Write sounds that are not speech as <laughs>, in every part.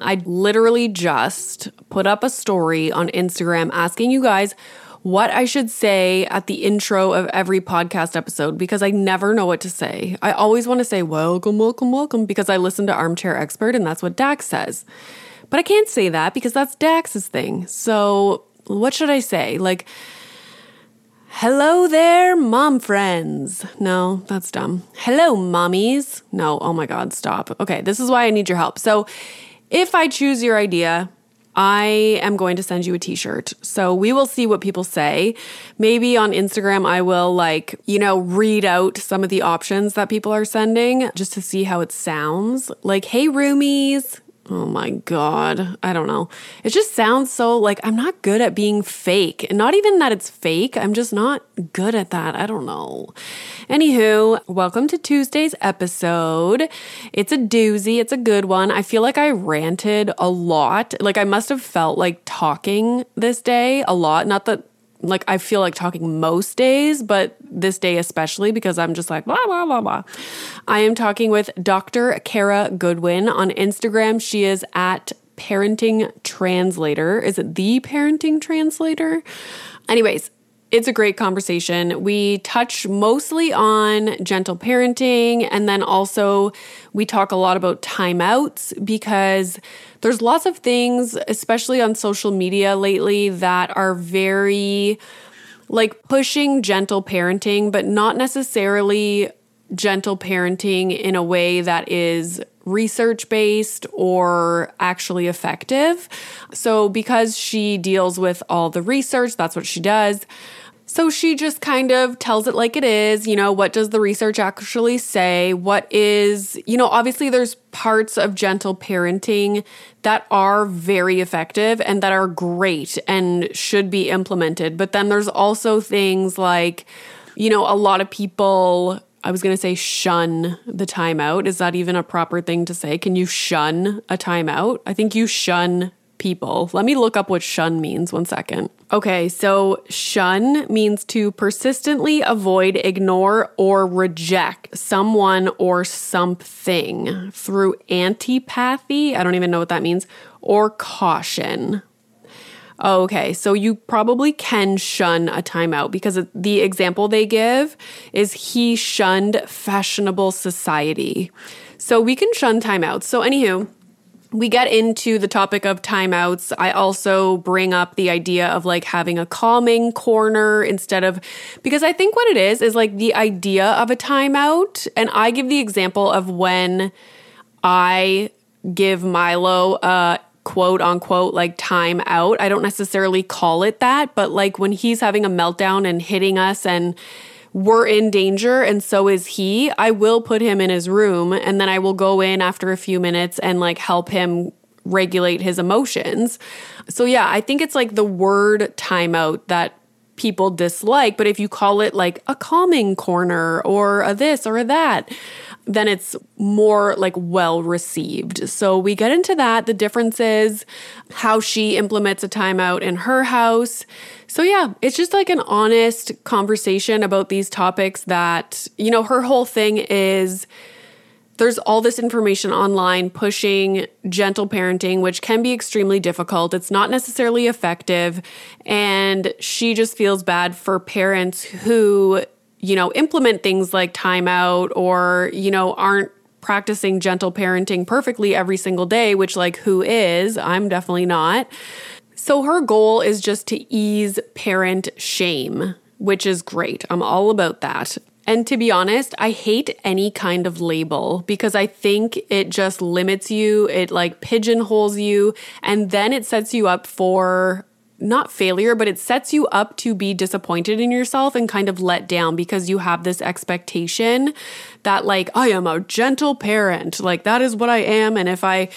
I literally just put up a story on Instagram asking you guys what I should say at the intro of every podcast episode because I never know what to say. I always want to say, welcome, welcome, welcome, because I listen to Armchair Expert and that's what Dax says. But I can't say that because that's Dax's thing. So, what should I say? Like, Hello there, mom friends. No, that's dumb. Hello, mommies. No, oh my God, stop. Okay, this is why I need your help. So, if I choose your idea, I am going to send you a t shirt. So we will see what people say. Maybe on Instagram, I will, like, you know, read out some of the options that people are sending just to see how it sounds. Like, hey, roomies, Oh my God. I don't know. It just sounds so like I'm not good at being fake. And not even that it's fake, I'm just not good at that. I don't know. Anywho, welcome to Tuesday's episode. It's a doozy, it's a good one. I feel like I ranted a lot. Like I must have felt like talking this day a lot. Not that like I feel like talking most days, but this day especially because I'm just like blah blah blah blah. I am talking with Dr. Cara Goodwin on Instagram. She is at Parenting Translator. Is it the Parenting Translator? Anyways, it's a great conversation. We touch mostly on gentle parenting, and then also we talk a lot about timeouts because there's lots of things, especially on social media lately, that are very like pushing gentle parenting, but not necessarily gentle parenting in a way that is research based or actually effective. So, because she deals with all the research, that's what she does. So she just kind of tells it like it is. You know, what does the research actually say? What is, you know, obviously there's parts of gentle parenting that are very effective and that are great and should be implemented. But then there's also things like, you know, a lot of people I was going to say shun the timeout. Is that even a proper thing to say? Can you shun a timeout? I think you shun people. Let me look up what shun means. One second. Okay, so shun means to persistently avoid, ignore, or reject someone or something through antipathy. I don't even know what that means, or caution. Okay, so you probably can shun a timeout because the example they give is he shunned fashionable society. So we can shun timeouts. So, anywho, we get into the topic of timeouts. I also bring up the idea of like having a calming corner instead of because I think what it is is like the idea of a timeout. And I give the example of when I give Milo a quote unquote like time out. I don't necessarily call it that, but like when he's having a meltdown and hitting us and we're in danger and so is he, I will put him in his room and then I will go in after a few minutes and like help him regulate his emotions. So yeah, I think it's like the word timeout that people dislike, but if you call it like a calming corner or a this or a that, then it's more like well received. So we get into that, the differences, how she implements a timeout in her house. So yeah, it's just like an honest conversation about these topics that, you know, her whole thing is there's all this information online pushing gentle parenting, which can be extremely difficult. It's not necessarily effective. And she just feels bad for parents who you know, implement things like timeout or, you know, aren't practicing gentle parenting perfectly every single day, which, like, who is? I'm definitely not. So her goal is just to ease parent shame, which is great. I'm all about that. And to be honest, I hate any kind of label because I think it just limits you, it like pigeonholes you, and then it sets you up for not failure, but it sets you up to be disappointed in yourself and kind of let down because you have this expectation that, like, I am a gentle parent. Like, that is what I am. And if I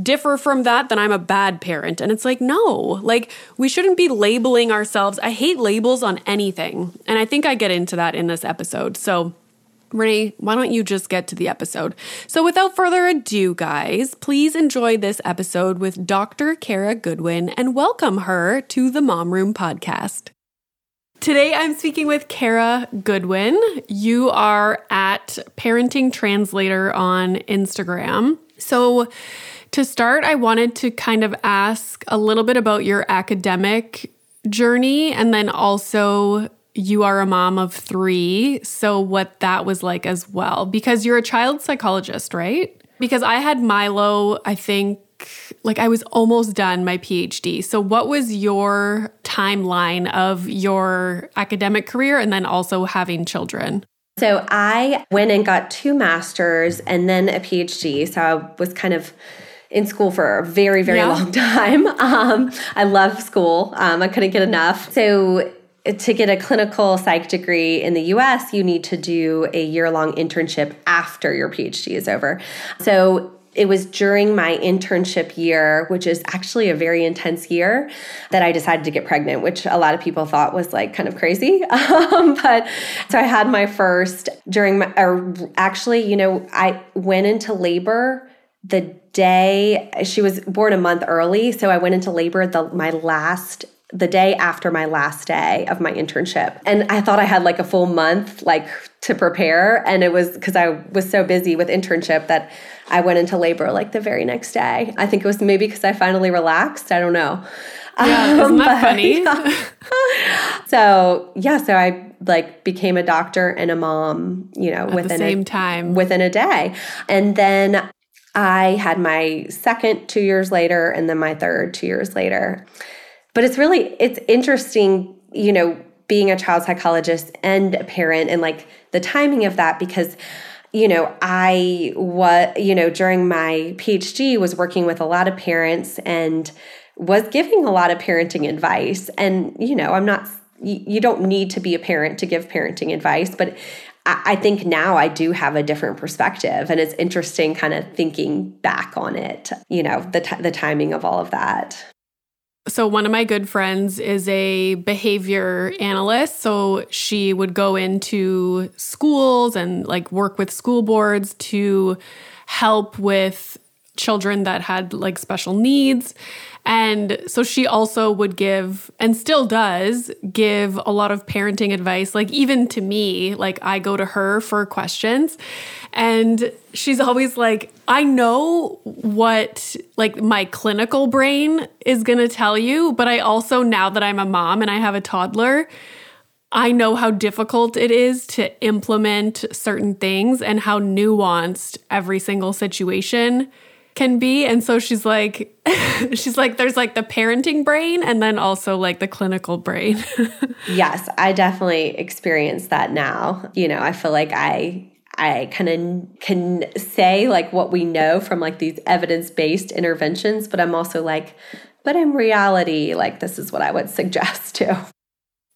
differ from that, then I'm a bad parent. And it's like, no, like we shouldn't be labeling ourselves. I hate labels on anything. And I think I get into that in this episode. So, Renee, why don't you just get to the episode? So, without further ado, guys, please enjoy this episode with Dr. Cara Goodwin and welcome her to the Mom Room podcast. Today, I'm speaking with Cara Goodwin. You are at Parenting Translator on Instagram. So, to start, I wanted to kind of ask a little bit about your academic journey and then also you are a mom of three. So, what that was like as well, because you're a child psychologist, right? Because I had Milo, I think, like I was almost done my PhD. So, what was your timeline of your academic career and then also having children? So, I went and got two masters and then a PhD. So, I was kind of in school for a very, very yeah. long <laughs> time. Um, I love school. Um, I couldn't get enough. So to get a clinical psych degree in the US, you need to do a year long internship after your PhD is over. So it was during my internship year, which is actually a very intense year, that I decided to get pregnant, which a lot of people thought was like kind of crazy. <laughs> Um, but so I had my first during my, or actually, you know, I went into labor the day she was born a month early. So I went into labor the my last the day after my last day of my internship. And I thought I had like a full month like to prepare and it was cuz I was so busy with internship that I went into labor like the very next day. I think it was maybe cuz I finally relaxed, I don't know. Yeah, isn't that um, funny? <laughs> Yeah. so, yeah, so I like became a doctor and a mom, you know, At within the same a, time. Within a day. And then I had my second 2 years later and then my third 2 years later. But it's really it's interesting, you know, being a child psychologist and a parent and like the timing of that because you know, I was, you know, during my PhD was working with a lot of parents and was giving a lot of parenting advice. And, you know, I'm not, you, don't need to be a parent to give parenting advice, but I think now I do have a different perspective, and it's interesting kind of thinking back on it. You know, the t- the timing of all of that. So, one of my good friends is a behavior analyst. So, she would go into schools and like work with school boards to help with children that had like special needs. And so she also would give, and still does, give a lot of parenting advice. Like, even to me, like, I go to her for questions. And she's always like, I know what, like, my clinical brain is going to tell you. But I also, now that I'm a mom and I have a toddler, I know how difficult it is to implement certain things and how nuanced every single situation can be. And so she's like, <laughs> she's like, there's like the parenting brain and then also like the clinical brain. <laughs> yes, I definitely experience that now. You know, I feel like I I kind of can say like what we know from like these evidence-based interventions, but I'm also like, but in reality, like this is what I would <laughs> suggest too.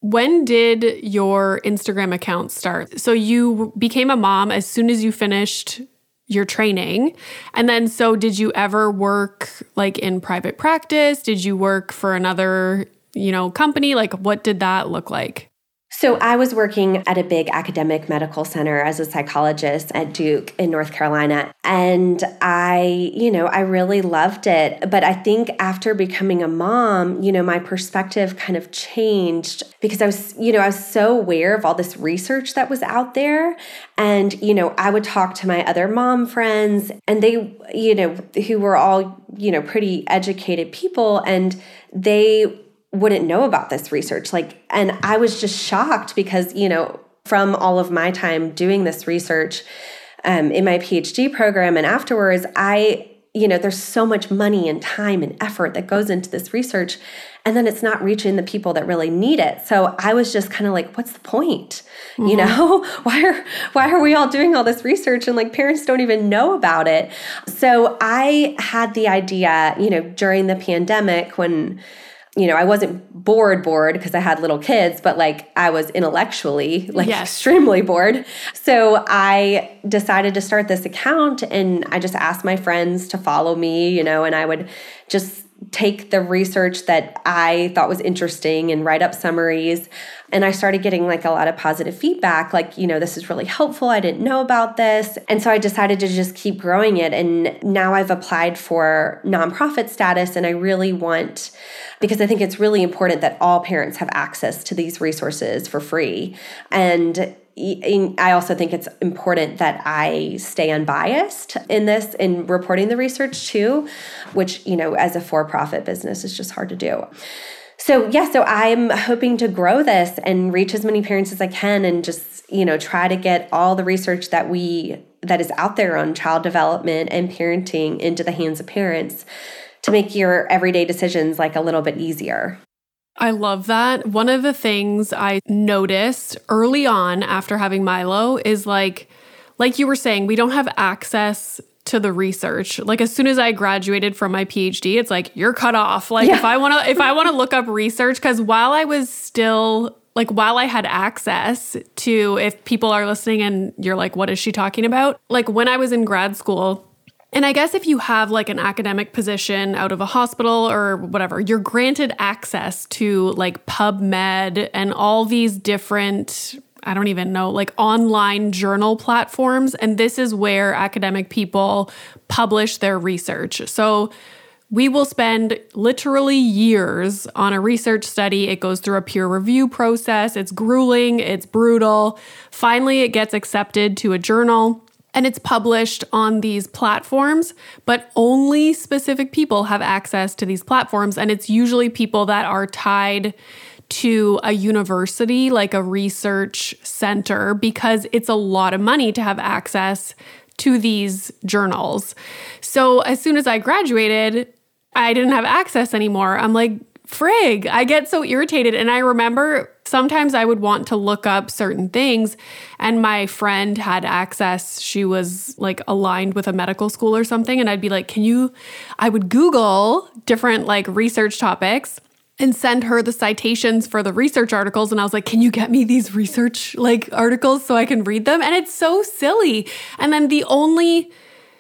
When did your Instagram account start? So you became a mom as soon as you finished your training. And then, so did you ever work like in private practice? Did you work for another, you know, company? Like, what did that look like? So, I was working at a big academic medical center as a psychologist at Duke in North Carolina. And I, you know, I really loved it. But I think after becoming a mom, you know, my perspective kind of changed because I was, you know, I was so aware of all this research that was out there. And, you know, I would talk to my other mom friends, and they, you know, who were all, you know, pretty educated people. And they wouldn't know about this research. Like, and I was just shocked because, you know, from all of my time doing this research um, in my PhD program and afterwards, I, you know, there's so much money and time and effort that goes into this research. And then it's not reaching the people that really need it. So I was just kind of like, what's the point? Mm-hmm. You know, <laughs> why are why are we all doing all this research and like parents don't even know about it? So I had the idea, you know, during the pandemic when you know, I wasn't bored, bored because I had little kids, but like I was intellectually like yes. extremely bored. So I decided to start this account and I just asked my friends to follow me, you know, and I would just take the research that I thought was interesting and write up summaries. And I started getting like a lot of positive feedback, like, you know, this is really helpful. I didn't know about this. And so I decided to just keep growing it. And now I've applied for nonprofit status. And I really want, because I think it's really important that all parents have access to these resources for free. And I also think it's important that I stay unbiased in this in reporting the research too, which, you know, as a for profit business is just hard to do. So, yeah, so I'm hoping to grow this and reach as many parents as I can and just, you know, try to get all the research that we that is out there on child development and parenting into the hands of parents to make your everyday decisions like a little bit easier. I love that. One of the things I noticed early on after having Milo is like, like you were saying, we don't have access to the research. Like as soon as I graduated from my PhD, it's like you're cut off. Like yeah. if I want to if I want to look up research cuz while I was still like while I had access to if people are listening and you're like what is she talking about? Like when I was in grad school, and I guess if you have like an academic position out of a hospital or whatever, you're granted access to like PubMed and all these different, I don't even know, like online journal platforms. And this is where academic people publish their research. So we will spend literally years on a research study. It goes through a peer review process. It's grueling, it's brutal. Finally, it gets accepted to a journal and it's published on these platforms, but only specific people have access to these platforms. And it's usually people that are tied to a university, like a research center, because it's a lot of money to have access to these journals. So as soon as I graduated, I didn't have access anymore. I'm like, frig, I get so irritated. And I remember sometimes I would want to look up certain things, and my friend had access. She was like aligned with a medical school or something. And I'd be like, Can you? I would Google different like research topics and send her the citations for the research articles and I was like, "Can you get me these research like articles so I can read them?" And it's so silly. And then the only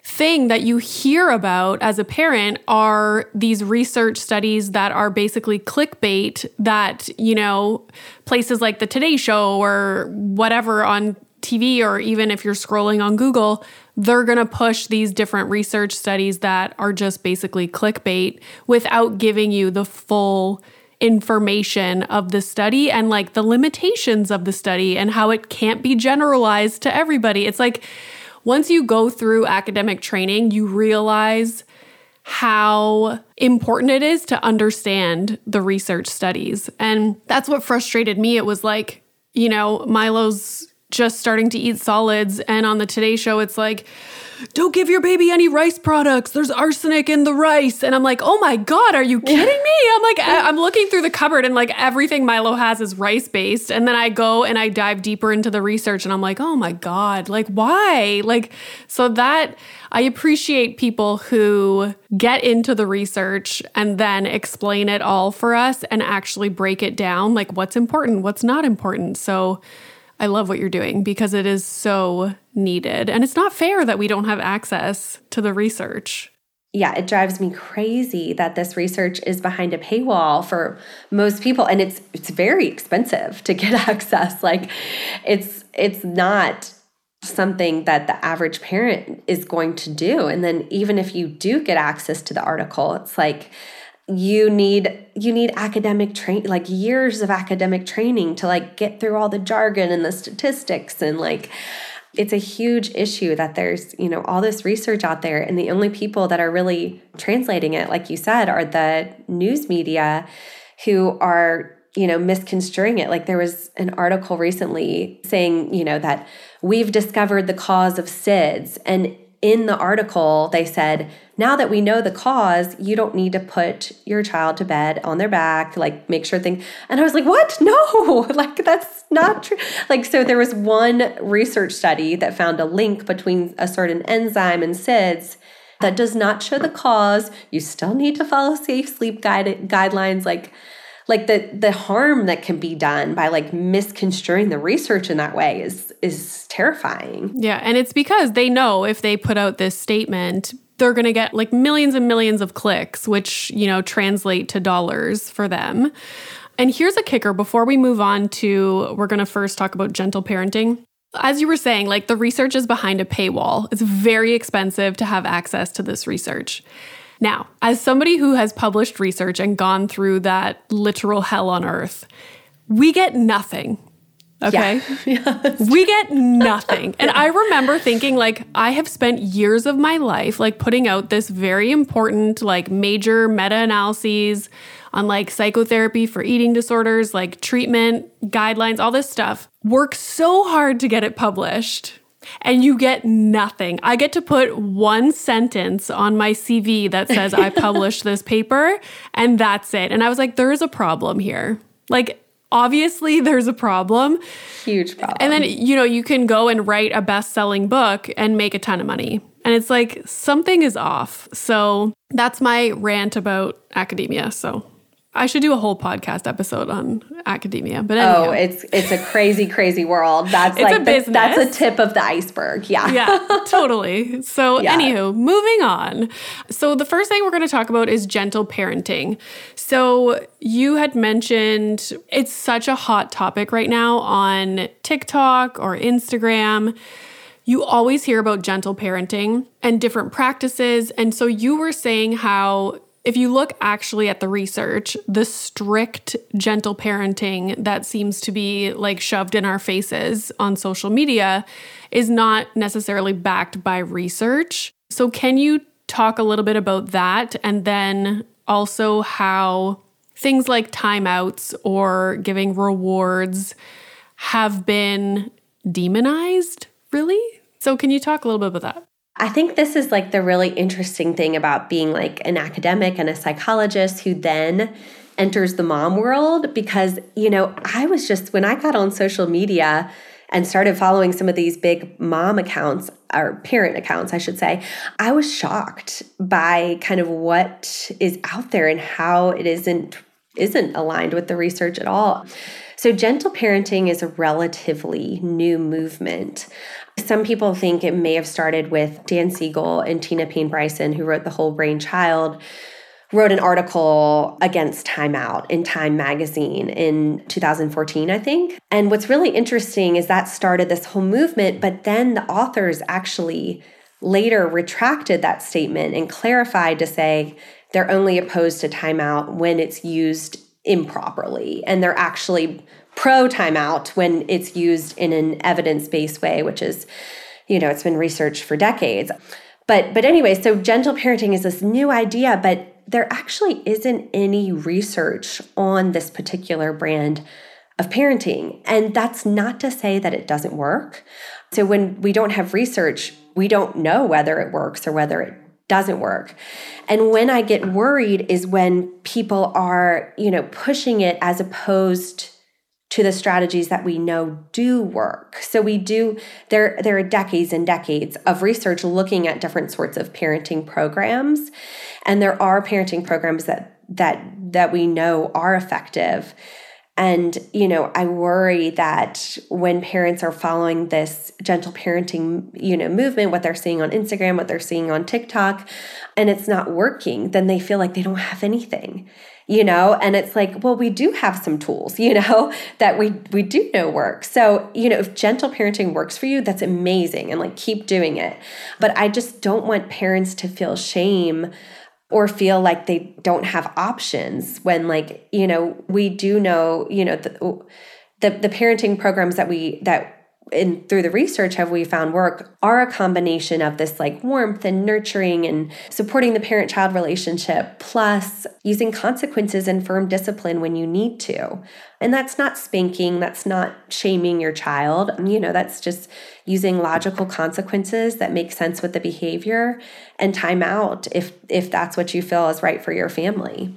thing that you hear about as a parent are these research studies that are basically clickbait that, you know, places like the Today Show or whatever on TV or even if you're scrolling on Google, they're going to push these different research studies that are just basically clickbait without giving you the full information of the study and like the limitations of the study and how it can't be generalized to everybody. It's like once you go through academic training, you realize how important it is to understand the research studies. And that's what frustrated me. It was like, you know, Milo's just starting to eat solids. And on the Today Show, it's like, don't give your baby any rice products. There's arsenic in the rice. And I'm like, oh my God, are you kidding me? I'm like, I'm looking through the cupboard and like everything Milo has is rice based. And then I go and I dive deeper into the research and I'm like, oh my God, like why? Like, so that I appreciate people who get into the research and then explain it all for us and actually break it down like what's important, what's not important. So, I love what you're doing because it is so needed. And it's not fair that we don't have access to the research. Yeah, it drives me crazy that this research is behind a paywall for most people and it's it's very expensive to get <laughs> access. Like it's it's not something that the average parent is going to do. And then even if you do get access to the article, it's like you need you need academic train like years of academic training to like get through all the jargon and the statistics and like it's a huge issue that there's you know all this research out there. And the only people that are really translating it like you said are the news media who are you know misconstruing it. Like there was an article recently saying you know that we've discovered the cause of SIDS. And in the article, they said, now that we know the cause, you don't need to put your child to bed on their back, like make sure things. And I was like, what? No, <laughs> like that's not true. Like, so there was one research study that found a link between a certain enzyme and SIDS That does not show the cause. You still need to follow safe sleep guide, guidelines like like the the harm that can be done by like misconstruing the research in that way is is terrifying. Yeah, and it's because they know if they put out this statement, they're going to get like millions and millions of clicks, which, you know, translate to dollars for them. And here's a kicker before we move on to, we're going to first talk about gentle parenting. As you were saying, like the research is behind a paywall. It's very expensive to have access to this research. Now, as somebody who has published research and gone through that literal hell on earth, we get nothing. Okay. <laughs> Yeah. we get nothing. And I remember thinking, like, I have spent years of my life, like, putting out this very important, like, major meta analyses on, like, psychotherapy for eating disorders, like, treatment, guidelines, all this stuff. Work so hard to get it published and you get nothing. I get to put one sentence on my CV that says I <laughs> published this paper, and that's it. And I was like, there is a problem here. Like, obviously, there's a problem. Huge problem. And then, you know, you can go and write a best selling book and make a ton of money. And it's like something is off. So that's my rant about academia. So I should do a whole podcast episode on academia. But oh, anyhow. oh, it's it's a crazy, crazy world. That's <laughs> like a the, that's a tip of the iceberg. Yeah, yeah, <laughs> totally. So, yeah. anywho, moving on. So the first thing we're going to talk about is gentle parenting. So you had mentioned it's such a hot topic right now on TikTok or Instagram you always hear about gentle parenting and different practices. And so you were saying how if you look actually at the research, the strict gentle parenting that seems to be like shoved in our faces on social media is not necessarily backed by research. So, can you talk a little bit about that and then also how things like timeouts or giving rewards have been demonized, really? So, can you talk a little bit about that? I think this is like the really interesting thing about being like an academic and a psychologist who then enters the mom world because, you know, I was just, when I got on social media and started following some of these big mom accounts or parent accounts, I should say, I was shocked by kind of what is out there and how it isn't isn't aligned with the research at all. So, gentle parenting is a relatively new movement. Some people think it may have started with Dan Siegel and Tina Payne Bryson, who wrote The Whole Brain Child, wrote an article against timeout in Time magazine in 2014, I think. And what's really interesting is that started this whole movement, but then the authors actually later retracted that statement and clarified to say they're only opposed to timeout when it's used improperly and they're actually pro timeout when it's used in an evidence-based way which is you know it's been researched for decades. But but anyway so gentle parenting is this new idea but there actually isn't any research on this particular brand of parenting. And that's not to say that it doesn't work. So when we don't have research we don't know whether it works or whether it doesn't work. And when I get worried is when people are, you know, pushing it as opposed to the strategies that we know do work. So we do there there are decades and decades of research looking at different sorts of parenting programs and there are parenting programs that that that we know are effective. And, you know, I worry that when parents are following this gentle parenting, you know, movement, what they're seeing on Instagram, what they're seeing on TikTok, and it's not working, then they feel like they don't have anything, you know? And it's like, well, we do have some tools, <laughs> you know, that we we do know work. So, you know, if gentle parenting works for you, that's amazing and like keep doing it. But I just don't want parents to feel shame or feel like they don't have options when like you know we do know you know the the, the parenting programs that we that and through the research have we found work are a combination of this like warmth and nurturing and supporting the parent child relationship plus using consequences and firm discipline when you need to. And that's not spanking that's not shaming your child. You know that's just using logical consequences that make sense with the behavior and time out if if that's what you feel is right for your family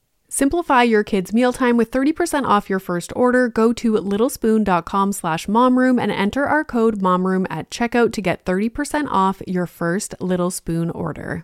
Simplify your kids' mealtime with 30% off your first order. Go to littlespoon.com slash momroom and enter our code momroom at checkout to get 30% off your first Little Spoon order.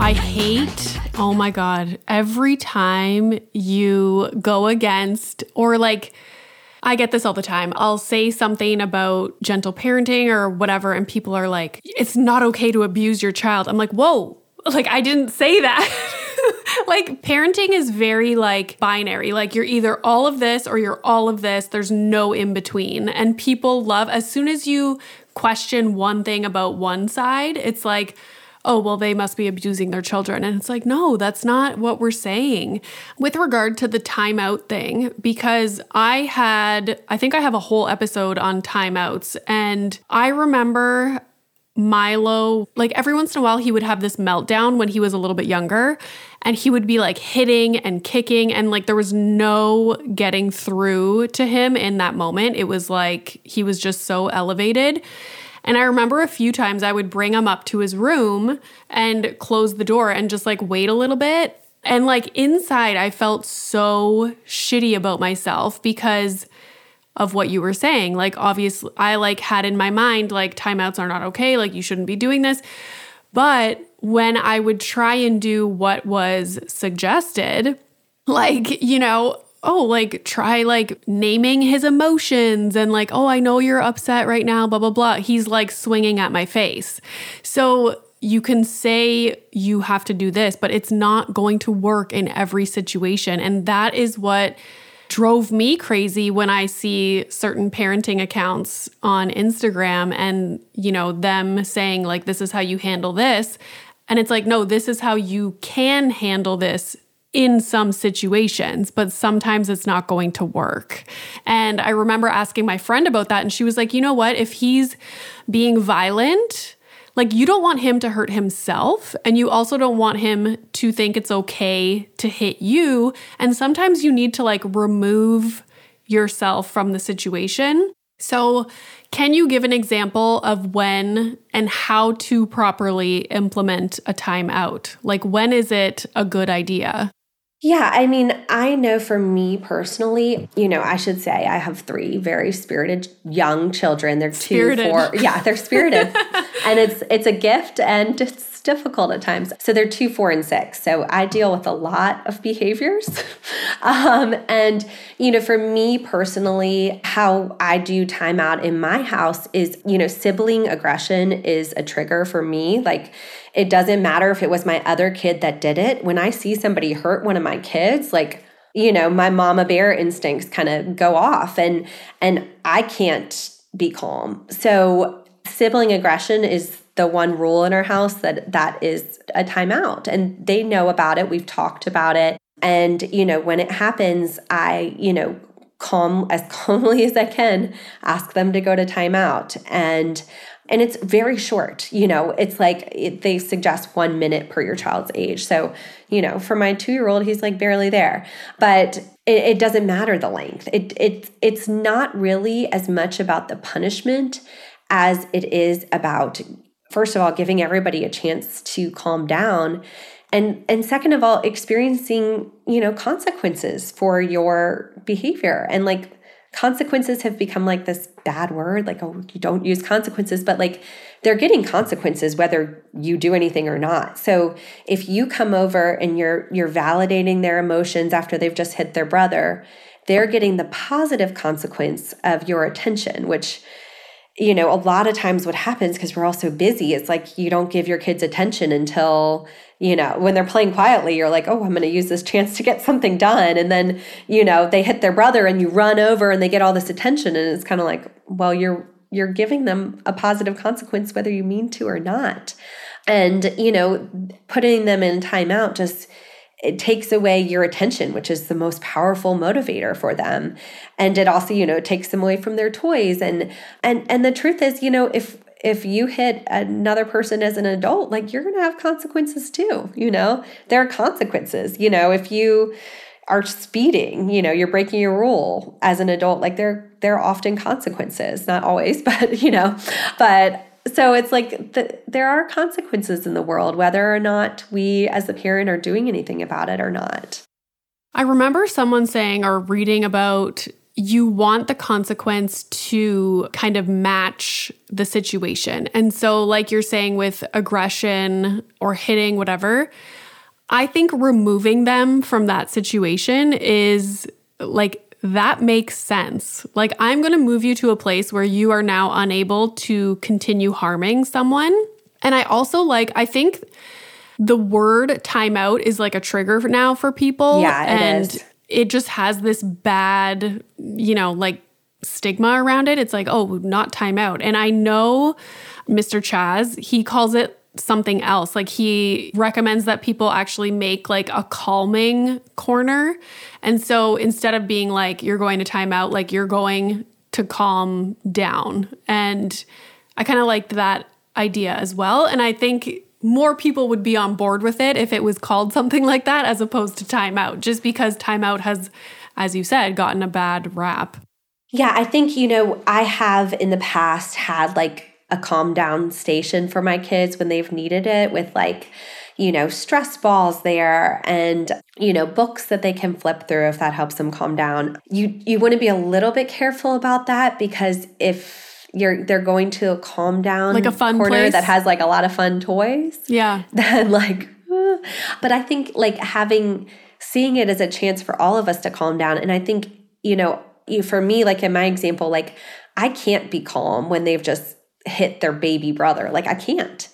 I hate, oh my God, every time you go against or like, I get this all the time. I'll say something about gentle parenting or whatever, and people are like, it's not okay to abuse your child. I'm like, whoa, like, I didn't say that. <laughs> like, parenting is very like binary. Like, you're either all of this or you're all of this. There's no in between. And people love, as soon as you question one thing about one side, it's like, oh, well, they must be abusing their children. And it's like, no, that's not what we're saying. With regard to the timeout thing, because I had, I think I have a whole episode on timeouts. And I remember Milo, like every once in a while, he would have this meltdown when he was a little bit younger. And he would be like hitting and kicking, and like there was no getting through to him in that moment. It was like he was just so elevated. And I remember a few times I would bring him up to his room and close the door and just like wait a little bit. And like inside, I felt so shitty about myself because of what you were saying. Like, obviously, I like had in my mind, like, timeouts are not okay. Like, you shouldn't be doing this. But when I would try and do what was suggested, like, you know, oh, like try like naming his emotions and like, oh, I know you're upset right now, blah, blah, blah. He's like swinging at my face. So you can say you have to do this, but it's not going to work in every situation. And that is what drove me crazy when I see certain parenting accounts on Instagram and, you know, them saying, like, this is how you handle this. And it's like, no, this is how you can handle this in some situations, but sometimes it's not going to work. And I remember asking my friend about that, and she was like, you know what? If he's being violent, like you don't want him to hurt himself, and you also don't want him to think it's okay to hit you. And sometimes you need to like remove yourself from the situation. So, can you give an example of when and how to properly implement a timeout? Like, when is it a good idea? Yeah, I mean, I know for me personally, you know, I should say I have three very spirited young children. They're spirited. two, four. Yeah, they're spirited. <laughs> and it's it's a gift and it's difficult at times. So they're two, four, and six. So I deal with a lot of behaviors. <laughs> um, and, you know, for me personally, how I do timeout in my house is, you know, sibling aggression is a trigger for me. Like, it doesn't matter if it was my other kid that did it. When I see somebody hurt one of my kids, like, you know, my mama bear instincts kind of go off and and I can't be calm. So sibling aggression is the one rule in our house that that is a timeout and they know about it. We've talked about it. And you know when it happens i you know calm as <laughs> calmly as i can ask them to go to timeout. And and it's very short you know it's like it, they suggest one minute per your child's age. So you know for my two year old he's like barely there. But it, it doesn't matter the length. It, it it's not really as much about the punishment as it is about first of all giving everybody a chance to calm down and and second of all experiencing you know consequences for your behavior. And like consequences have become like this bad word like oh you don't use consequences but like they're getting consequences whether you do anything or not. So if you come over and you're you're validating their emotions after they've just hit their brother they're getting the positive consequence of your attention which you know, a lot of times what happens because we're all so busy, it's like you don't give your kids attention until, you know, when they're playing quietly, you're like, oh, I'm going to use this chance to get something done. And then, you know, they hit their brother and you run over and they get all this attention. And it's kind of like, well, you're, you're giving them a positive consequence whether you mean to or not. And, you know, putting them in timeout just, it takes away your attention which is the most powerful motivator for them. And it also you know takes them away from their toys. And and and the truth is you know if if you hit another person as an adult like you're to have consequences too you know? There are consequences you know? If you are speeding you know you're breaking your rule as an adult like there there are often consequences. Not always <laughs> but you know? But so it's like the, there are consequences in the world, whether or not we as the parent are doing anything about it or not. I remember someone saying or reading about you want the consequence to kind of match the situation. And so, like you're saying with aggression or hitting, whatever, I think removing them from that situation is like that makes sense. Like, I'm going to move you to a place where you are now unable to continue harming someone. And I also like, I think the word timeout is like a trigger now for people. Yeah, it and is. it just has this bad, you know, like stigma around it. It's like, oh, not timeout. And I know Mr. Chaz, he calls it something else. Like he recommends that people actually make like a calming corner. And so instead of being like, you're going to time out, like you're going to calm down. And I kind of liked that idea as well. And I think more people would be on board with it if it was called something like that as opposed to timeout, just because timeout has, as you said, gotten a bad rap. Yeah, I think, you know, I have in the past had like a calm down station for my kids when they've needed it with like you know stress balls there and you know books that they can flip through if that helps them calm down. You you want to be a little bit careful about that because if you're they're going to a calm down like a fun corner place. that has like a lot of fun toys yeah. <laughs> then like but i think like having seeing it as a chance for all of us to calm down and i think you know for me like in my example like i can't be calm when they've just hit their baby brother. Like I can't.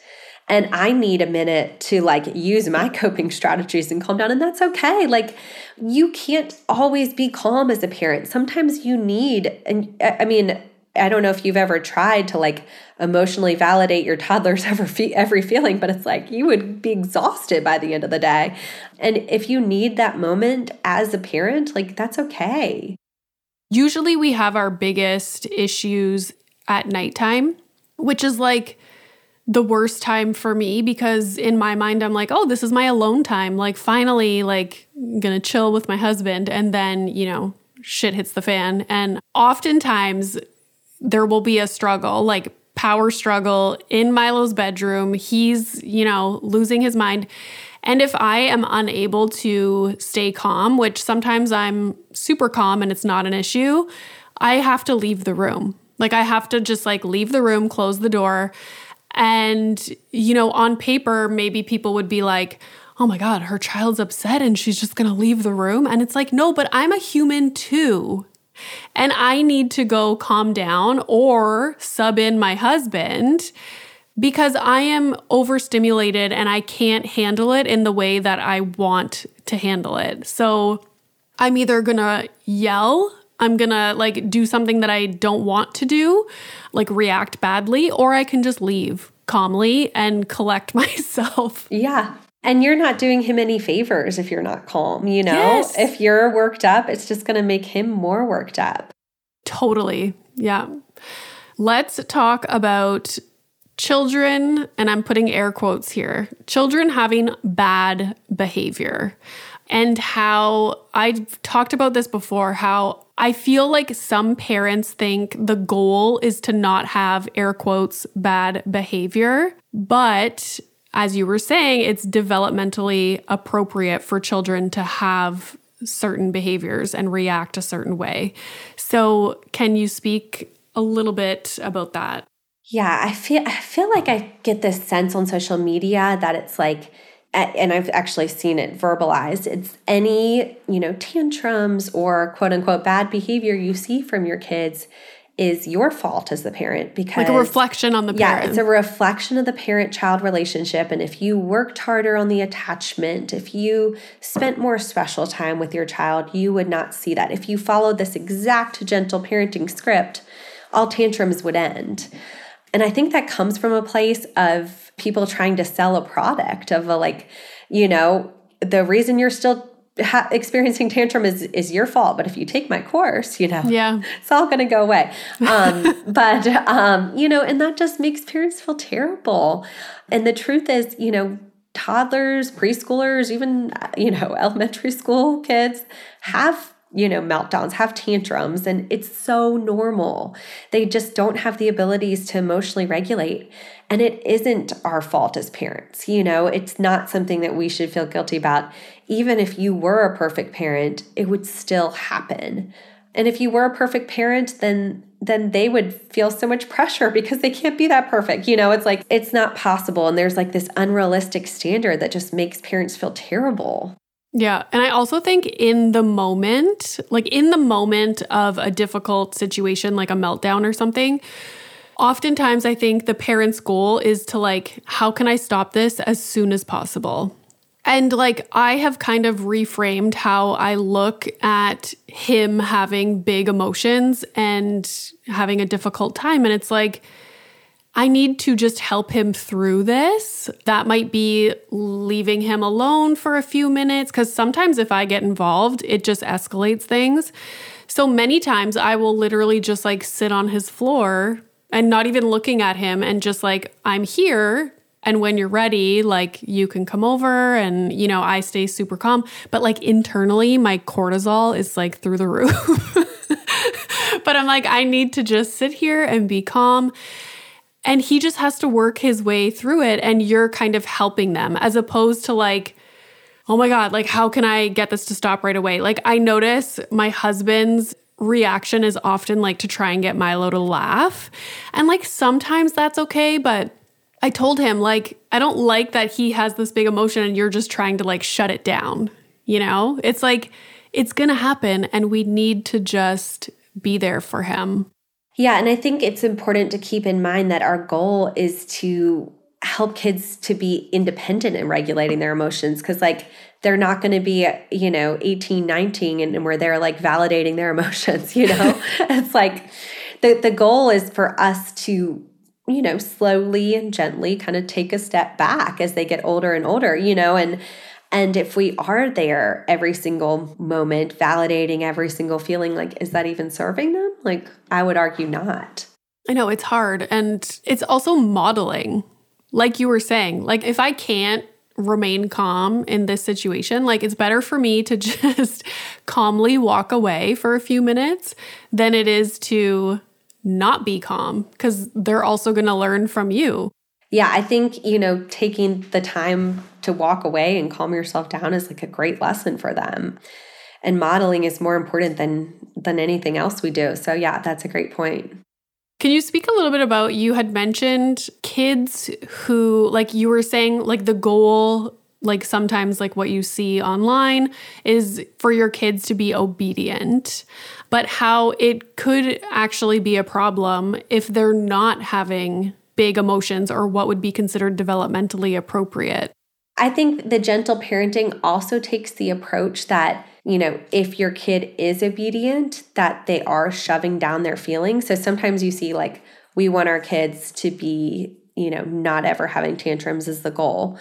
and I need a minute to like use my <laughs> coping strategies and calm down. And that's okay. Like, you can't always be calm as a parent. Sometimes you need, and I mean, I don't know if you've ever tried to like emotionally validate your toddler's <laughs> every every feeling, but it's like you would be exhausted by the end of the day. And if you need that moment as a parent, like that's okay. Usually we have our biggest issues at nighttime, which is like the worst time for me because in my mind I'm like, "Oh, this is my alone time. Like finally like going to chill with my husband." And then, you know, shit hits the fan. And oftentimes there will be a struggle, like power struggle in Milo's bedroom. He's, you know, losing his mind. And if I am unable to stay calm, which sometimes I'm super calm and it's not an issue, I have to leave the room. Like I have to just like leave the room, close the door. And, you know, on paper, maybe people would be like, oh my God, her child's upset and she's just gonna leave the room. And it's like, no, but I'm a human too. And I need to go calm down or sub in my husband because I am overstimulated and I can't handle it in the way that I want to handle it. So I'm either gonna yell, I'm gonna like do something that I don't want to do, like react badly, or I can just leave calmly and collect <laughs> myself. Yeah. And you're not doing him any favors if you're not calm, you know? Yes. If you're worked up, it's just to make him more worked up. Totally. Yeah. Let's talk about children, and I'm putting air quotes here children having bad behavior, and how I've talked about this before how I feel like some parents think the goal is to not have air quotes bad behavior, but as you were saying, it's developmentally appropriate for children to have certain behaviors and react a certain way. So, can you speak a little bit about that? Yeah, I feel I feel like I get this sense on social media that it's like and I've actually seen it verbalized. It's any, you know, tantrums or quote unquote bad behavior you see from your kids is your fault as the parent because like a reflection on the parent. Yeah, it's a reflection of the parent child relationship. And if you worked harder on the attachment, if you spent more special time with your child, you would not see that. If you followed this exact gentle parenting script, all tantrums would end. And I think that comes from a place of people trying to sell a product of a like, you know, the reason you're still ha- experiencing tantrum is is your fault but if you take my course you know yeah it's all going to go away um, <laughs> but um, you know and that just makes parents feel terrible and the truth is you know toddlers preschoolers even you know <laughs> elementary school kids have you know, meltdowns, have tantrums, and it's so normal. They just don't have the abilities to emotionally regulate. And it isn't our fault as parents. You know, it's not something that we should feel guilty about. Even if you were a perfect parent, it would still happen. And if you were a perfect parent, then then they would feel so much pressure <laughs> because they can't be that perfect. You know, it's like it's not possible and there's like this unrealistic standard that just makes parents feel terrible. Yeah. And I also think in the moment, like in the moment of a difficult situation, like a meltdown or something, oftentimes I think the parent's goal is to like, how can I stop this as soon as possible? And like, I have kind of reframed how I look at him having big emotions and having a difficult time. And it's like, I need to just help him through this. That might be leaving him alone for a few minutes because sometimes if I get involved, it just escalates things. So many times I will literally just like sit on his floor and not even looking at him and just like, I'm here. And when you're ready, like you can come over and, you know, I stay super calm. But like internally, my cortisol is like through the roof. <laughs> but I'm like, I need to just sit here and be calm. And he just has to work his way through it. And you're kind of helping them as opposed to like, oh my God, like, how can I get this to stop right away? Like, I notice my husband's reaction is often like to try and get Milo to laugh. And like, sometimes that's okay. But I told him, like, I don't like that he has this big emotion and you're just trying to like shut it down. You know, it's like, it's going to happen and we need to just be there for him. Yeah, and I think it's important to keep in mind that our goal is to help kids to be independent in regulating their emotions because like they're not going to be you know 18 19 and, and where they're like validating their <laughs> emotions you know? <laughs> It's like the, the goal is for us to you know slowly and gently kind of take a step back as they get older and older you know? And and if we are there every single moment validating every single feeling like is that even serving them? Like i would argue not. I know it's hard. And it's also modeling, like you were saying. Like, if I can't remain calm in this situation, like, it's better for me to <laughs> just calmly walk away for a few minutes than it is to not be calm because they're also going to learn from you. Yeah, I think, you know, taking the time to walk away and calm yourself down is like a great lesson for them. And modeling is more important than than anything else we do. So yeah, that's a great point. Can you speak a little bit about you had mentioned kids who like you were saying like the goal like sometimes like what you see online is for your kids to be obedient but how it could actually be a problem if they're not having big emotions or what would be considered developmentally appropriate. I think the gentle parenting also takes the approach that you know, if your kid is obedient, that they are shoving down their feelings. So sometimes you see, like, we want our kids to be, you know, not ever having tantrums is the goal.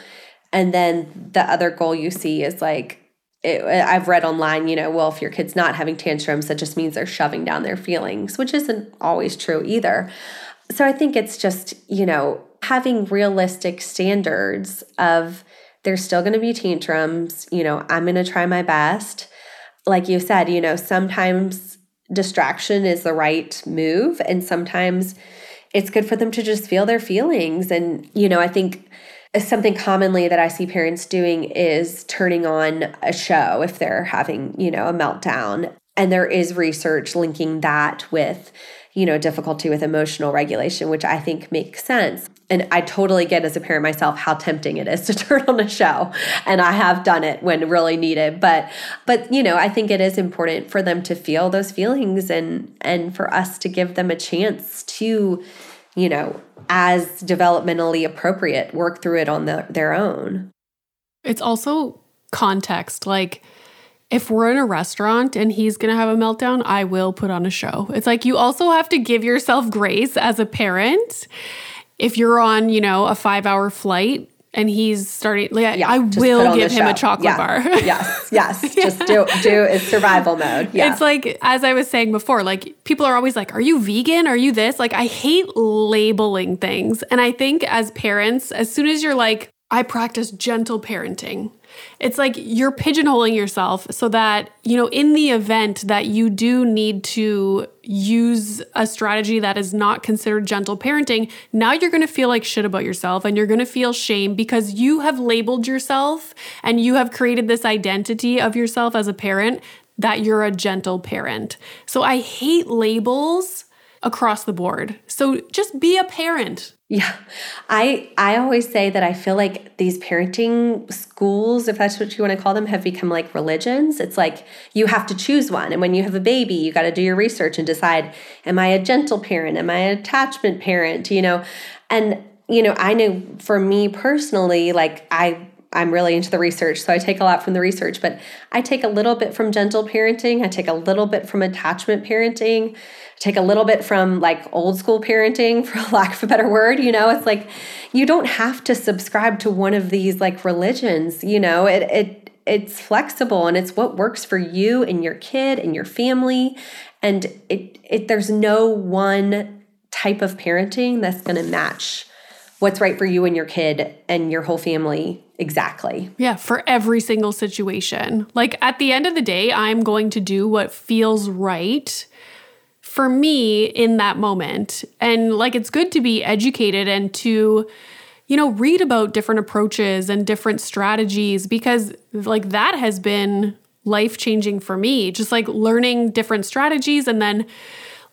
And then the other goal you see is like, it, I've read online, you know, well, if your kid's not having tantrums, that just means they're shoving down their feelings, which isn't always true either. So I think it's just, you know, having realistic standards of there's still going to be tantrums, you know, I'm going to try my best like you said, you know, sometimes distraction is the right move and sometimes it's good for them to just feel their feelings and you know, I think something commonly that I see parents doing is turning on a show if they're having, you know, a meltdown. And there is research linking that with you know, difficulty with emotional regulation, which I think makes sense. And I totally get as a parent myself how tempting it is to <laughs> turn on a show. And I have done it when really needed. But but you know, I think it is important for them to feel those feelings and and for us to give them a chance to, you know, as developmentally appropriate, work through it on the, their own. It's also context. Like if we're in a restaurant and he's going to have a meltdown, I will put on a show. It's like you also have to give yourself grace as a parent. If you're on, you know, a 5-hour flight and he's starting like, yeah, I will give him a chocolate yeah. bar. <laughs> yes, yes. <laughs> Just do do it's survival mode. Yeah. It's like as I was saying before, like people are always like, "Are you vegan? Are you this?" Like I hate labeling things. And I think as parents, as soon as you're like, "I practice gentle parenting." It's like you're pigeonholing yourself so that, you know, in the event that you do need to use a strategy that is not considered gentle parenting, now you're going to feel like shit about yourself and you're going to feel shame because you have labeled yourself and you have created this identity of yourself as a parent that you're a gentle parent. So I hate labels across the board. So just be a parent. Yeah. I I always say that I feel like these parenting schools, if that's what you want to call them, have become like religions. It's like you have to choose one. And when you have a baby, you got to do your research and decide, am I a gentle parent? Am I an attachment parent? You know, and you know, I know for me personally, like I I'm really into the research, so I take a lot from the research, but I take a little bit from gentle parenting, I take a little bit from attachment parenting. I take a little bit from like old school parenting <laughs> for lack of a better word you know? It's like you don't have to subscribe to one of these like religions you know? It it it's flexible and it's what works for you and your kid and your family and it it there's no one type of parenting that's going to match what's right for you and your kid and your whole family exactly. Yeah, for every single situation. Like at the end of the day, I'm going to do what feels right for me in that moment. And like it's good to be educated and to you know read about different approaches and different strategies because like that has been life changing for me just like learning different strategies and then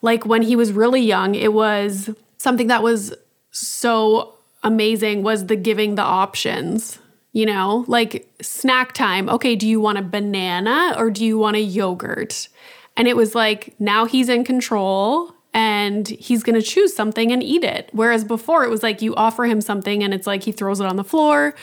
like when he was really young it was something that was so amazing was the giving the options you know like snack time okay do you want a banana or do you want a yogurt and it was like, now he's in control and he's going to choose something and eat it. Whereas before it was like you offer him something and it's like he throws it on the floor.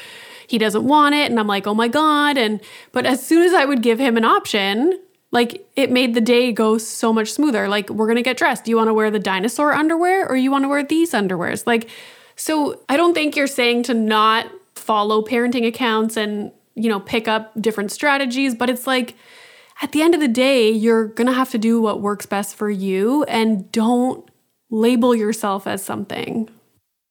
He doesn't want it and I'm like, "Oh my god." And but as soon as I would give him an option, like it made the day go so much smoother. Like we're going to get dressed. Do you want to wear the dinosaur underwear or you want to wear these underwears? Like so I don't think you're saying to not follow parenting accounts and, you know, pick up different strategies, but it's like at the end of the day, you're going to have to do what works best for you and don't label yourself as something.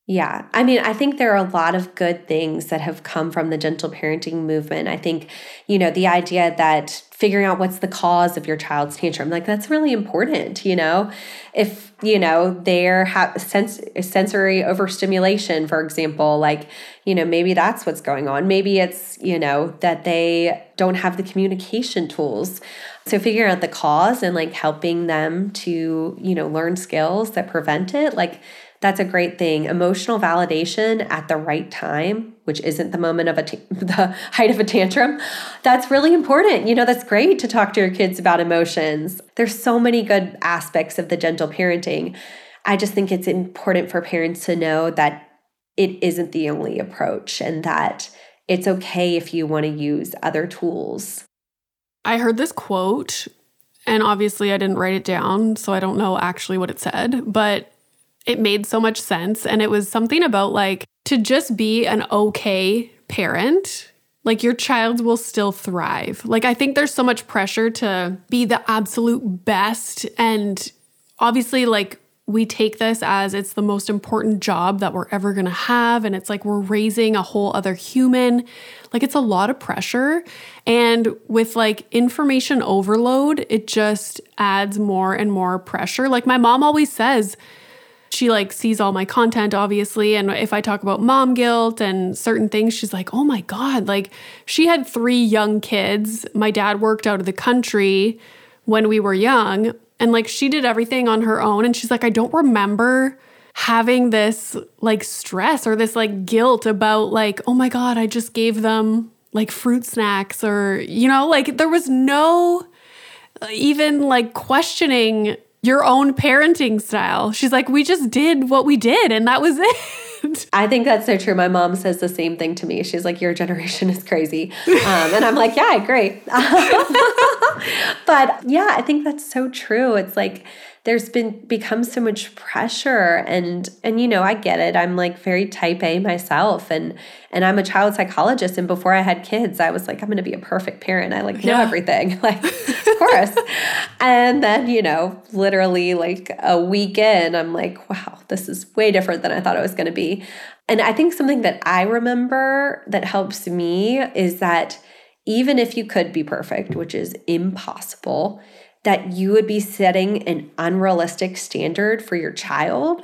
Yeah. I mean, I think there are a lot of good things that have come from the gentle parenting movement. I think, you know, the idea that figuring out what's the cause of your child's tantrum, like that's really important, you know? If, you know, they're have sens- sensory overstimulation, for example, like, you know, maybe that's what's going on. Maybe it's, you know, that they don't have the communication tools. So figuring out the cause and like helping them to, you know, learn skills that prevent it, like that's a great thing. Emotional validation at the right time, which isn't the moment of a t- <laughs> the height of a tantrum, that's really important. You know, that's great to talk to your kids about emotions. There's so many good aspects of the gentle parenting. I just think it's important for parents to know that it isn't the only approach and that it's okay if you want to use other tools. I heard this quote, and obviously I didn't write it down, so I don't know actually what it said, but it made so much sense. And it was something about like to just be an okay parent, like your child will still thrive. Like, I think there's so much pressure to be the absolute best. And obviously, like, we take this as it's the most important job that we're ever to have. And it's like we're raising a whole other human. Like, it's a lot of pressure. And with like information overload, it just adds more and more pressure. Like, my mom always says, she like sees all my content obviously and if i talk about mom guilt and certain things she's like oh my god like she had three young kids. My dad worked out of the country when we were young and like she did everything on her own and she's like i don't remember having this like stress or this like guilt about like oh my god i just gave them like fruit snacks or you know like there was no uh, even like questioning your own parenting style. She's like, we just did what we did, and that was <laughs> it. I think that's so true. My mom says the same thing to me. She's like, Your generation is crazy. Um, and I'm like, Yeah, great. <laughs> but yeah, I think that's so true. It's like, there's been become so much pressure and and you know I get it. I'm like very type A myself and and I'm a child psychologist. And before I had kids I was like I'm going to be a perfect parent. I like know yeah. everything. <laughs> Like of <laughs> course. And then you know literally like a week in I'm like wow this is way different than I thought it was going to be. And I think something that I remember that helps me is that even if you could be perfect which is impossible that you would be setting an unrealistic standard for your child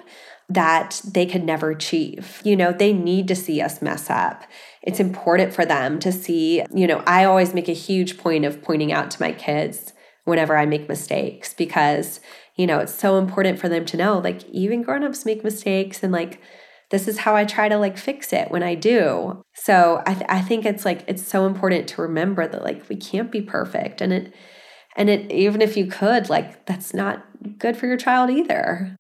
that they could never achieve. You know, they need to see us mess up. It's important for them to see, you know, I always make a huge point of pointing out to my kids whenever I make mistakes because, you know, it's so important for them to know like even grown-ups make mistakes and like this is how I try to like fix it when I do. So I th- I think it's like it's so important to remember that like we can't be perfect and it and it, even if you could, like, that's not good for your child either.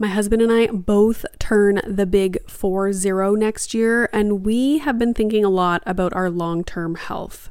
My husband and I both turn the big 4 0 next year, and we have been thinking a lot about our long term health.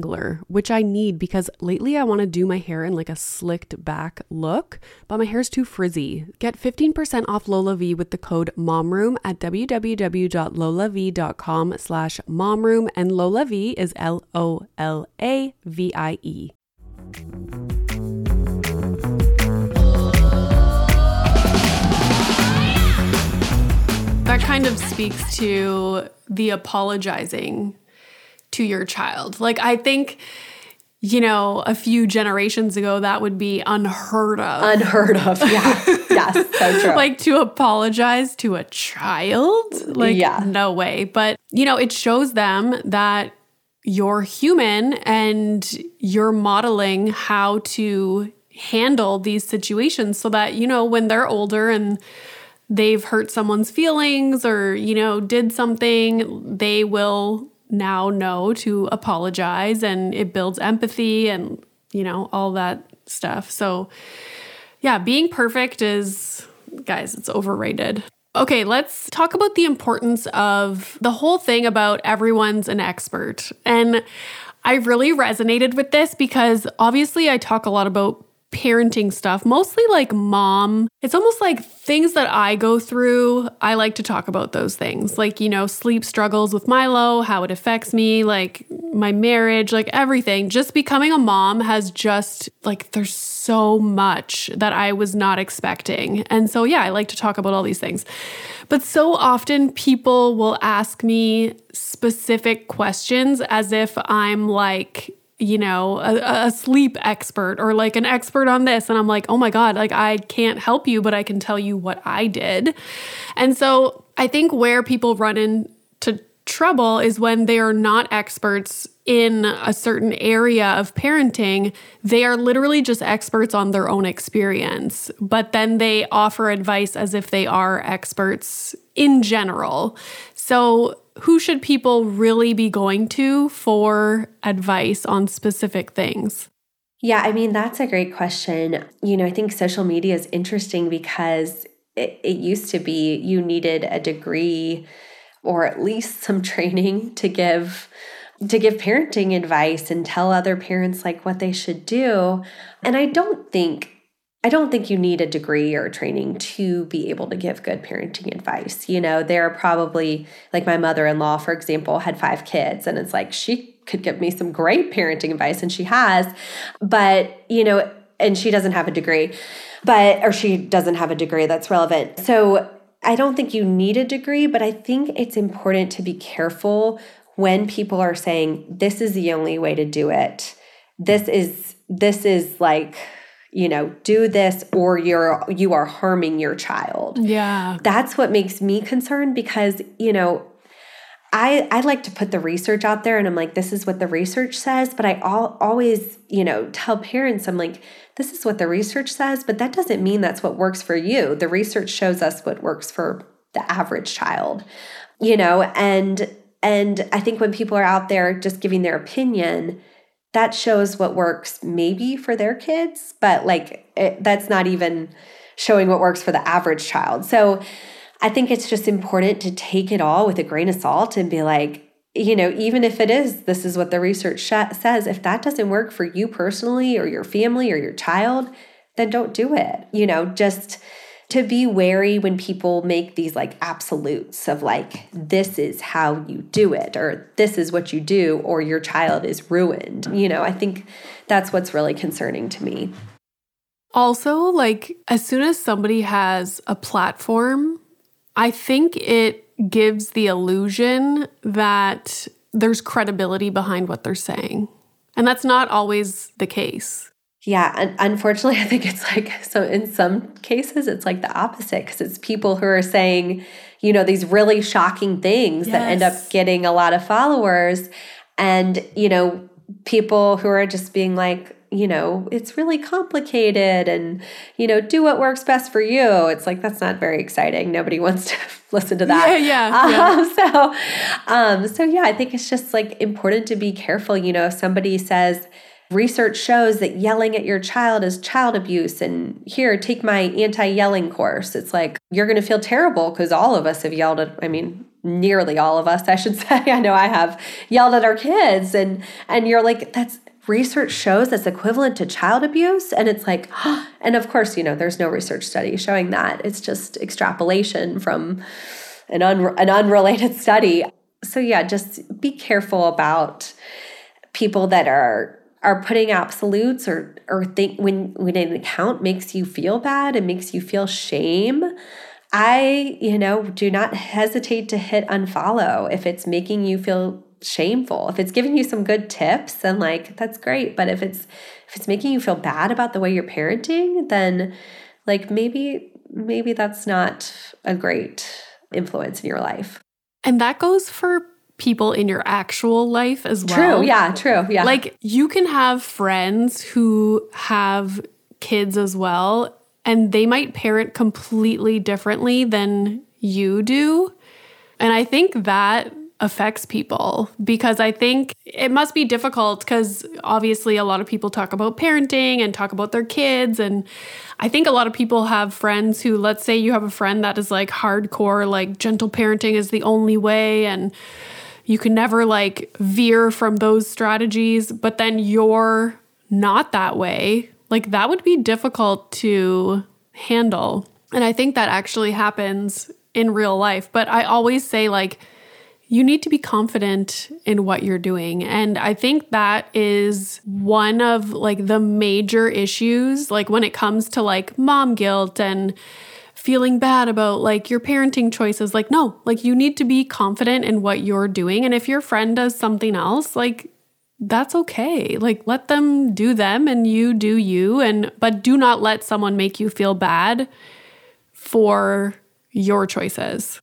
which I need because lately I want to do my hair in like a slicked back look, but my hair's too frizzy. Get 15% off LolaVie with the code MOMROOM at www.lolavie.com slash MOMROOM and LolaVie is L-O-L-A-V-I-E. That kind of speaks to the apologizing to your child. Like, I think, you know, a few generations ago, that would be unheard of. Unheard of. Yeah. <laughs> yes. So true. like to apologize to a child? Like, yeah. no way. But, you know, it shows them that you're human and you're modeling how to handle these situations so that, you know, when they're older and they've hurt someone's feelings or, you know, did something, they will now know to apologize and it builds empathy and, you know, all that stuff. So, yeah, being perfect is, guys, it's overrated. Okay, let's talk about the importance of the whole thing about everyone's an expert. And I really resonated with this because obviously I talk a lot about parenting stuff, mostly like mom. It's almost like things that I go through. I like to talk about those things, like, you know, sleep struggles with Milo, how it affects me, like my marriage, like everything. Just becoming a mom has just like, there's so much that I was not expecting. And so, yeah, I like to talk about all these things. But so often people will ask me specific questions as if I'm like, you know, a, a, sleep expert or like an expert on this. And I'm like, oh my God, like I can't help you, but I can tell you what I did. And so I think where people run into trouble is when they are not experts in a certain area of parenting. They are literally just experts on their own experience, but then they offer advice as if they are experts in general. So who should people really be going to for advice on specific things? Yeah, I mean, that's a great question. You know, I think social media is interesting because it, it used to be you needed a degree or at least some training to give to give parenting advice and tell other parents like what they should do. And I don't think I don't think you need a degree or training to be able to give good parenting advice. You know, there are probably, like my mother in law, for example, had five kids, and it's like she could give me some great parenting advice, and she has, but, you know, and she doesn't have a degree, but, or she doesn't have a degree that's relevant. So I don't think you need a degree, but I think it's important to be careful when people are saying, this is the only way to do it. This is, this is like, you know do this or you're you are harming your child yeah that's what makes me concerned because you know I, I like to put the research out there and I'm like, this is what the research says. But I all, always, you know, tell parents, I'm like, this is what the research says, but that doesn't mean that's what works for you. The research shows us what works for the average child, you know, and and I think when people are out there just giving their opinion, that shows what works maybe for their kids, but like it, that's not even showing what works for the average child. So I think it's just important to take it all with a grain of salt and be like, you know, even if it is, this is what the research says, if that doesn't work for you personally or your family or your child, then don't do it. You know, just to be wary when people make these like absolutes of like, this is how you do it, or this is what you do, or your child is ruined. You know, I think that's what's really concerning to me. Also, like, as soon as somebody has a platform, I think it gives the illusion that there's credibility behind what they're saying. And that's not always the case. Yeah, and unfortunately, <laughs> I think it's like so in some cases it's like the opposite because it's people who are saying, you know, these really shocking things yes. that end up getting a lot of followers and, you know, people who are just being like, you know, it's really complicated and, you know, do what works best for you. It's like, that's not very exciting. Nobody <laughs> wants to listen to that. Yeah, yeah. Um, <laughs> so, um, so yeah, I think it's just like important to be careful. You know, if somebody says, research shows that yelling at your child is child abuse and here take my anti-yelling course it's like you're going to feel terrible because all of us have yelled at i mean nearly all of us i should <laughs> say i know i have yelled at our kids and and you're like that's research shows that's equivalent to child abuse and it's like <gasps> and of course you know there's no research study showing that. It's just extrapolation from an, un- an unrelated <laughs> study. So yeah just be careful about people that are are putting absolutes or or think when when an account makes you feel bad and makes you feel shame i you know do not hesitate to hit unfollow if it's making you feel shameful. If it's giving you some good tips, then like that's great. But if it's if it's making you feel bad about the way you're parenting, then like maybe maybe that's not a great influence in your life. And that goes for people in your actual life as well. True, yeah, true. Yeah. Like you can have friends who have kids as well and they might parent completely differently than you do. And I think that affects people because I think it must be difficult because obviously a lot of people talk about parenting and talk about their kids. And I think a lot of people have friends who, let's say you have a friend that is like hardcore, like gentle parenting is the only way. And you can never like veer from those strategies, but then you're not that way. Like that would be difficult to handle. And I think that actually happens in real life. But I always say, like, you need to be confident in what you're doing. And I think that is one of like the major issues, like when it comes to like mom guilt and feeling bad about like your parenting choices. Like, no, like you need to be confident in what you're doing. And if your friend does something else, like, that's okay. Like let them do them and you do you and but do not let someone make you feel bad for your choices.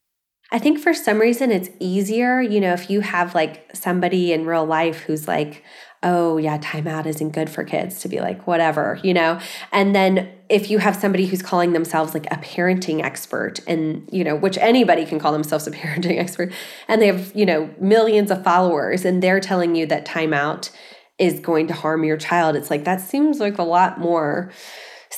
I think for some reason it's easier, you know, if you have like somebody in real life who's like, oh, yeah, timeout isn't good for kids to be like, whatever, you know? And then if you have somebody who's calling themselves like a parenting expert, and, you know, which anybody can call themselves a <laughs> parenting expert, and they have, you know, millions of followers, and they're telling you that timeout is going to harm your child, it's like that seems like a lot more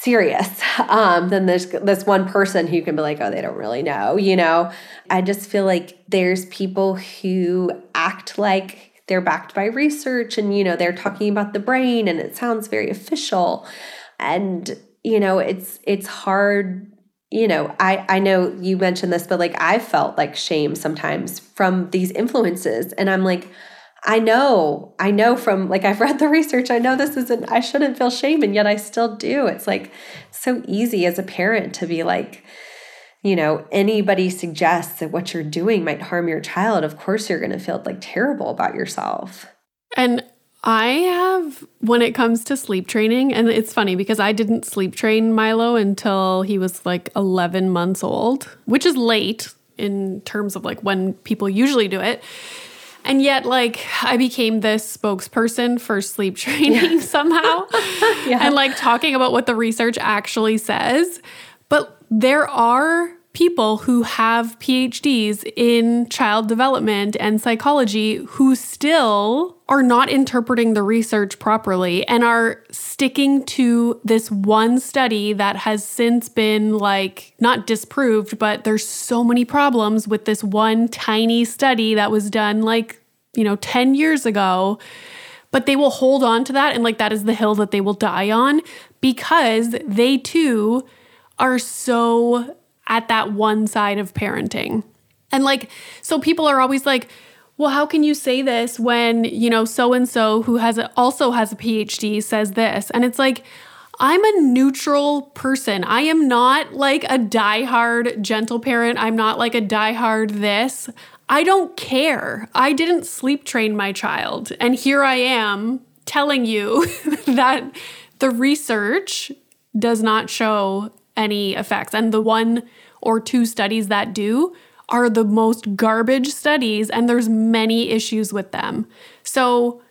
serious <laughs> um, than this this one person who can be like, oh, they don't really know. You know, I just feel like there's people who act like they're backed by research, and you know, they're talking about the brain, and it sounds very official, and you know, it's it's hard. You know, I I know you mentioned this, but like I felt like shame sometimes from these influences, and I'm like I know, I know from like I've read the research, I know this isn't, I shouldn't feel shame, and yet I still do. It's like so easy as a parent to be like, you know, anybody suggests that what you're doing might harm your child. Of course, you're going to feel like terrible about yourself. And I have, when it comes to sleep training, and it's funny because I didn't sleep train Milo until he was like 11 months old, which is late in terms of like when people usually do it. And yet, like, I became this spokesperson for sleep training yeah. <laughs> somehow <laughs> yeah. and like talking about what the research actually says. But there are people who have PhDs in child development and psychology who still are not interpreting the research properly and are sticking to this one study that has since been like not disproved, but there's so many problems with this one tiny study that was done like, you know, 10 years ago. But they will hold on to that and like that is the hill that they will die on because they too are so at that one side of parenting. And like, so people are always like, well, how can you say this when, you know, so and so who has a, also has a PhD says this? And it's like, I'm a neutral person. I am not like a diehard gentle parent. I'm not like a diehard this. I don't care. I didn't sleep train my child. And here I am telling you <laughs> that the research does not show any effects. And the one or two studies that do are the most garbage studies and there's many issues with them. So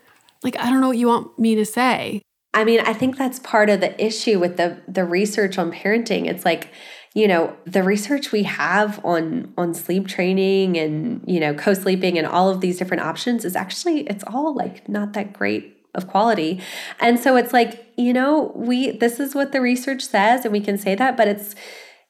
like I don't know what you want me to say. I mean, I think that's part of the issue with the the research on parenting. It's like, you know, the research we have on on sleep training and, you know, co-sleeping and all of these different options is actually it's all like not that great of quality. And so it's like, you know, we this is what the research says and we can say that, but it's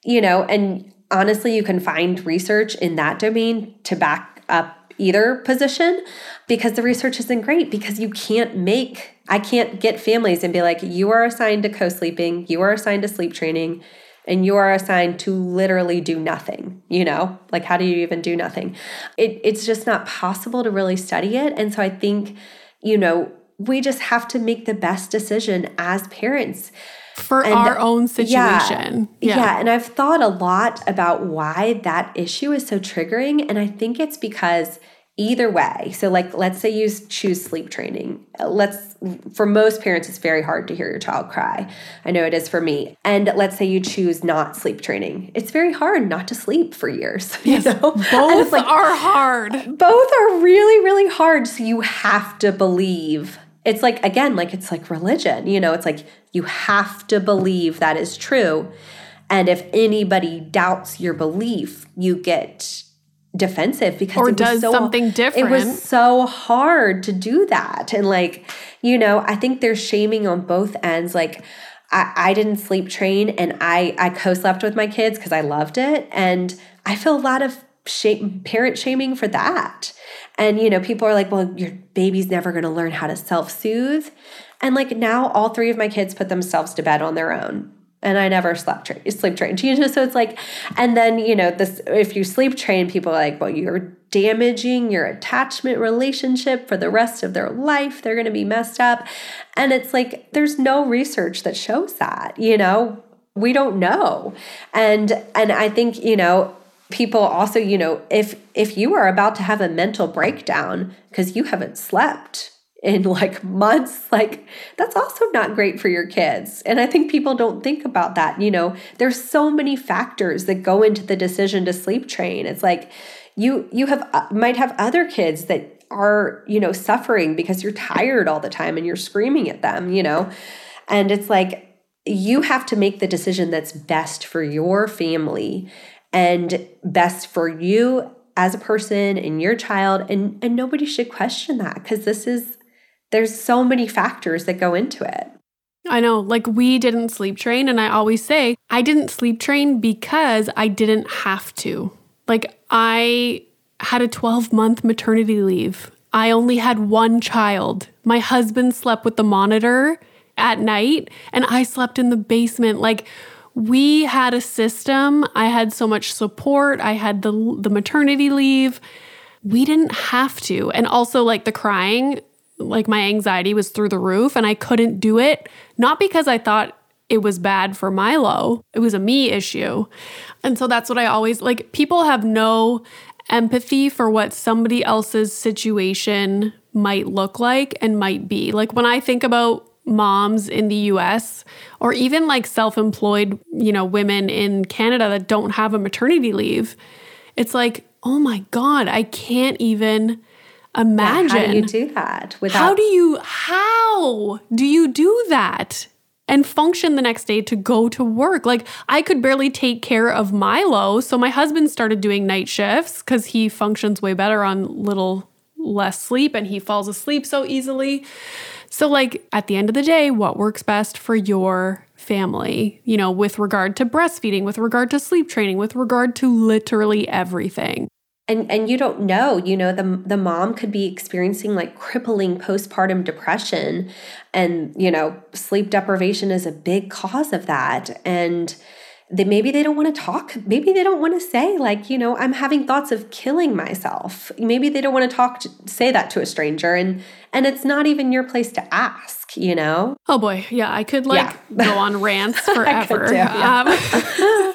you know, and honestly, you can find research in that domain to back up either position because the research isn't great because you can't make I can't get families and be like you are assigned to co-sleeping, you are assigned to sleep training and you are assigned to literally do nothing, you know? Like how do you even do nothing? It it's just not possible to really study it and so I think you know, we just have to make the best decision as parents for and our own situation. Yeah, yeah. yeah. And I've thought a lot about why that issue is so triggering. And I think it's because either way, so like let's say you choose sleep training. Let's, for most parents, it's very hard to hear your child cry. I know it is for me. And let's say you choose not sleep training. It's very hard not to sleep for years. <laughs> Yes, you know? both like, are hard. Uh, both are really, really hard. So you have to believe it's like again like it's like religion you know it's like you have to believe that is true and if anybody doubts your belief you get defensive because or it does so, something different it was so hard to do that. And like you know i think there's shaming on both ends. Like i, I didn't sleep train and i i co-slept with my kids because i loved it. And i feel a lot of shame, parent shaming for that. And, you know, people are like, well, your baby's never going to learn how to self soothe. And like now, all three of my kids put themselves to bed on their own. And I never slept tra- sleep trained. <laughs> You know, so it's like, and then, you know, this, if you sleep train, people are like, well, you're damaging your attachment relationship for the rest of their life. They're going to be messed up. And it's like, there's no research that shows that, you know, we don't know. And, and I think, you know, people also you know if if you are about to have a mental breakdown because you haven't slept in like months like that's also not great for your kids. And i think people don't think about that you know? There's so many factors that go into the decision to sleep train. It's like you you have uh, might have other kids that are you know suffering because you're tired all the time and you're screaming at them you know? And it's like you have to make the decision that's best for your family and best for you as a person and your child. And and nobody should question that because this is there's so many factors that go into it. I know, like we didn't sleep train and I always say I didn't sleep train because I didn't have to. Like I had a 12 month maternity leave. I only had one child. My husband slept with the monitor at night and I slept in the basement like we had a system. I had so much support. I had the the maternity leave. We didn't have to. And also like the crying, like my anxiety was through the roof and I couldn't do it not because I thought it was bad for Milo. It was a me issue. And so that's what I always like people have no empathy for what somebody else's situation might look like and might be. Like when I think about moms in the US or even like self-employed, you know, women in Canada that don't have a maternity leave. It's like, "Oh my god, I can't even imagine." Yeah, how do you do that? Without- how do you how do you do that? and function the next day to go to work. Like I could barely take care of Milo. So my husband started doing night shifts because he functions way better on little less sleep and he falls asleep so easily. So, like, at the end of the day, what works best for your family, you know, with regard to breastfeeding, with regard to sleep training, with regard to literally everything. And, and you don't know, you know, the, the mom could be experiencing like crippling postpartum depression. And, you know, sleep deprivation is a big cause of that. And, they maybe they don't want to talk maybe they don't want to say like you know i'm having thoughts of killing myself maybe they don't want to talk to, say that to a stranger and and it's not even your place to ask you know oh boy yeah i could like yeah. go on rants <laughs> forever yeah. um, <laughs>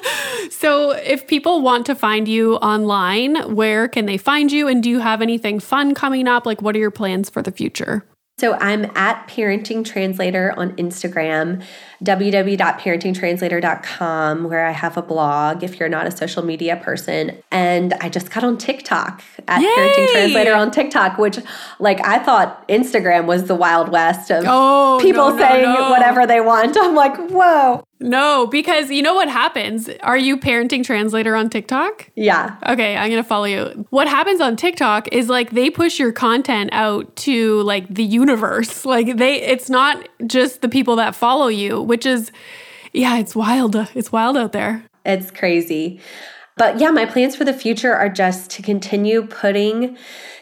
so if people want to find you online where can they find you and do you have anything fun coming up like what are your plans for the future So I'm at Parenting Translator on Instagram, www.parentingtranslator.com, where I have a blog if you're not a social media person. And I just got on TikTok at Yay! Parenting Translator on TikTok, which like I thought Instagram was the wild west of Oh, people no, no, saying no. whatever they want. <laughs> I'm like, whoa. No, because you know what happens? Are you parenting translator on TikTok? Yeah. Okay, I'm gonna follow you. What happens on TikTok is like they push your content out to like the universe. <laughs> Like they, it's not just the people that follow you, which is, yeah, it's wild. It's wild out there. It's crazy. But yeah, my plans for the future are just to continue putting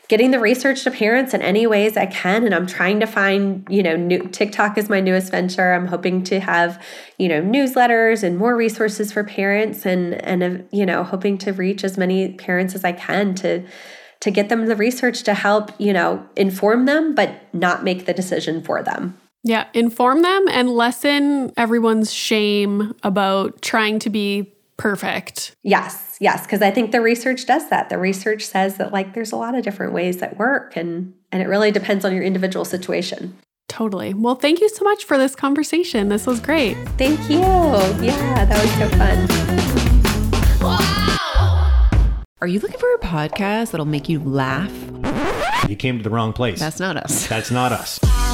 getting the research to parents in any ways I can and I'm trying to find, you know, new TikTok is my newest venture. I'm hoping to have, you know, newsletters and more resources for parents and and uh, you know, hoping to reach as many parents as I can to to get them the research to help, you know, inform them but not make the decision for them. Yeah, inform them and lessen everyone's shame about trying to be perfect. Yes, yes, because I think the research does that. The research says that like there's a lot of different ways that work and and it really depends on your individual situation. Totally. Well, thank you so much for this conversation. This was great. Thank you. Yeah, that was so fun. Are you looking for a podcast that'll make you laugh? You came to the wrong place. That's not us. That's not us. <laughs>